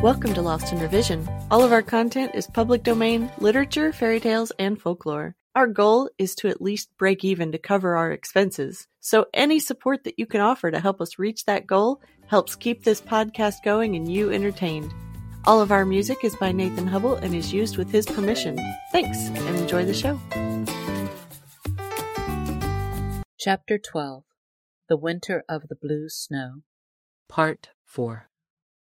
Welcome to Lost in Revision. All of our content is public domain, literature, fairy tales, and folklore. Our goal is to at least break even to cover our expenses. So any support that you can offer to help us reach that goal helps keep this podcast going and you entertained. All of our music is by Nathan Hubble and is used with his permission. Thanks and enjoy the show. Chapter 12 The Winter of the Blue Snow Part 4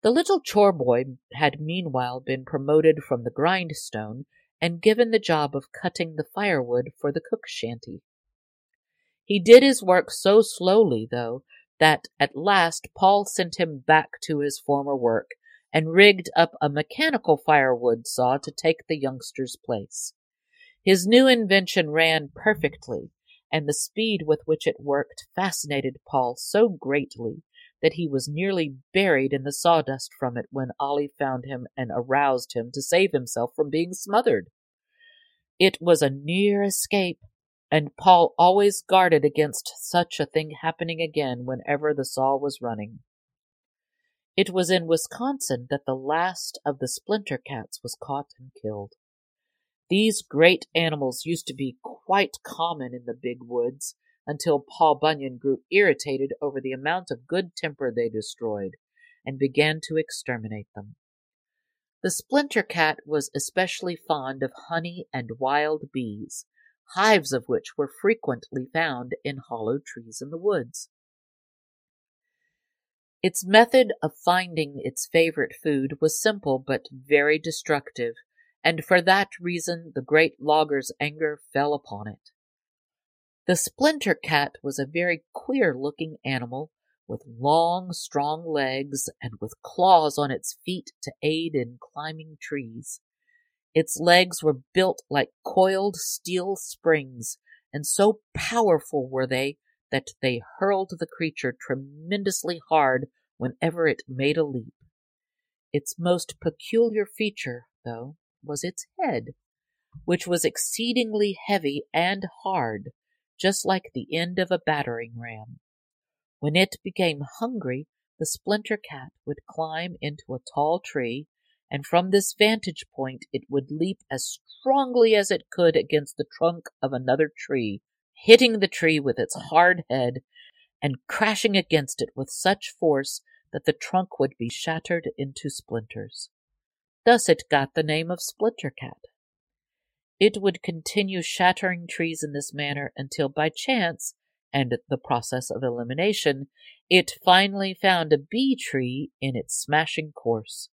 The little chore boy had meanwhile been promoted from the grindstone and given the job of cutting the firewood for the cook shanty. He did his work so slowly, though, that at last Paul sent him back to his former work and rigged up a mechanical firewood saw to take the youngster's place. His new invention ran perfectly, and the speed with which it worked fascinated Paul so greatly that he was nearly buried in the sawdust from it when Ollie found him and aroused him to save himself from being smothered. It was a near escape, and Paul always guarded against such a thing happening again whenever the saw was running. It was in Wisconsin that the last of the splinter cats was caught and killed. These great animals used to be quite common in the big woods until Paul Bunyan grew irritated over the amount of good timber they destroyed and began to exterminate them. The splinter cat was especially fond of honey and wild bees, hives of which were frequently found in hollow trees in the woods. Its method of finding its favorite food was simple but very destructive, and for that reason the great logger's anger fell upon it. The splinter cat was a very queer looking animal with long, strong legs and with claws on its feet to aid in climbing trees. Its legs were built like coiled steel springs, and so powerful were they that they hurled the creature tremendously hard whenever it made a leap. Its most peculiar feature, though, was its head, which was exceedingly heavy and hard, just like the end of a battering ram. When it became hungry, the splinter cat would climb into a tall tree, and from this vantage point it would leap as strongly as it could against the trunk of another tree, hitting the tree with its hard head and crashing against it with such force that the trunk would be shattered into splinters. Thus it got the name of Splinter Cat. It would continue shattering trees in this manner until by chance and the process of elimination, it finally found a bee tree in its smashing course.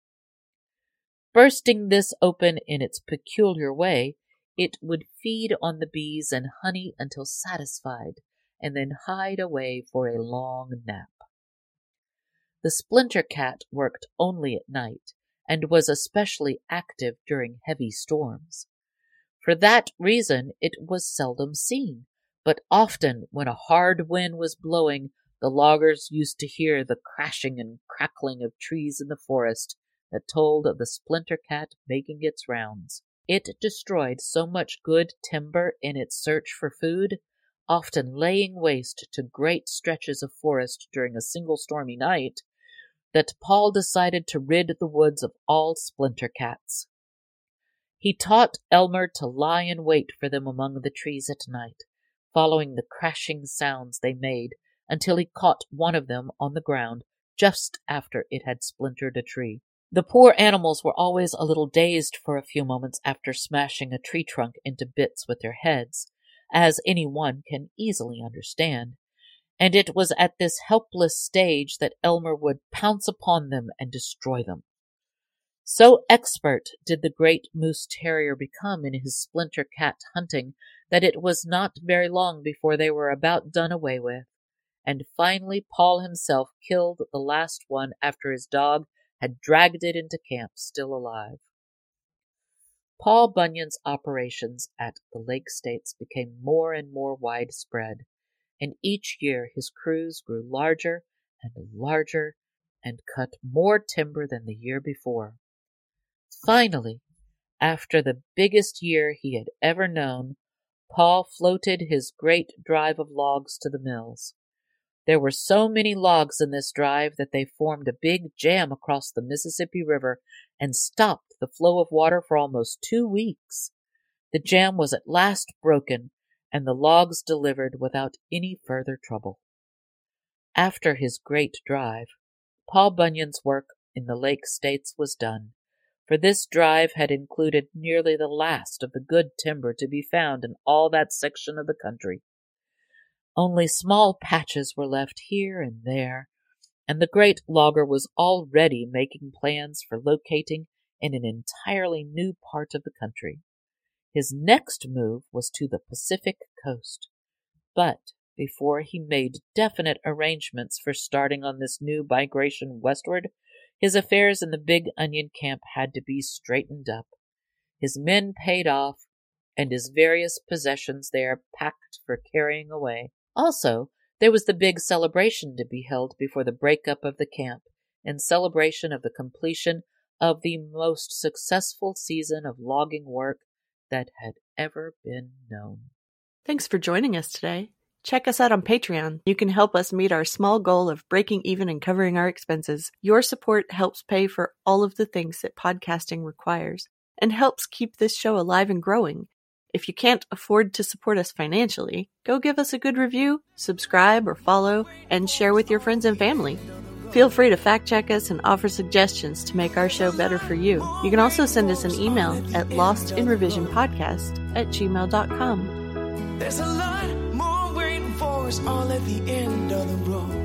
Bursting this open in its peculiar way, it would feed on the bees and honey until satisfied, and then hide away for a long nap. The splinter cat worked only at night, and was especially active during heavy storms. For that reason it was seldom seen, but often when a hard wind was blowing, the loggers used to hear the crashing and crackling of trees in the forest that told of the splinter cat making its rounds. It destroyed so much good timber in its search for food, often laying waste to great stretches of forest during a single stormy night, that Paul decided to rid the woods of all splinter cats. He taught Elmer to lie in wait for them among the trees at night, following the crashing sounds they made until he caught one of them on the ground just after it had splintered a tree. The poor animals were always a little dazed for a few moments after smashing a tree trunk into bits with their heads, as any one can easily understand, and it was at this helpless stage that Elmer would pounce upon them and destroy them. So expert did the great moose terrier become in his splinter cat hunting that it was not very long before they were about done away with, and finally Paul himself killed the last one after his dog had dragged it into camp still alive. Paul Bunyan's operations at the Lake States became more and more widespread, and each year his crews grew larger and larger and cut more timber than the year before. Finally, after the biggest year he had ever known, Paul floated his great drive of logs to the mills. There were so many logs in this drive that they formed a big jam across the Mississippi River and stopped the flow of water for almost two weeks. The jam was at last broken and the logs delivered without any further trouble. After his great drive, Paul Bunyan's work in the Lake States was done, for this drive had included nearly the last of the good timber to be found in all that section of the country. Only small patches were left here and there, and the great logger was already making plans for locating in an entirely new part of the country. His next move was to the Pacific coast. But before he made definite arrangements for starting on this new migration westward, his affairs in the Big Onion camp had to be straightened up, his men paid off, and his various possessions there packed for carrying away. Also, there was the big celebration to be held before the breakup of the camp, in celebration of the completion of the most successful season of logging work that had ever been known. Thanks for joining us today. Check us out on Patreon. You can help us meet our small goal of breaking even and covering our expenses. Your support helps pay for all of the things that podcasting requires and helps keep this show alive and growing. If you can't afford to support us financially, go give us a good review, subscribe or follow, and share with your friends and family. Feel free to fact check us and offer suggestions to make our show better for you. You can also send us an email at lostinrevisionpodcast at gmail.com. There's a us all at the end of the road.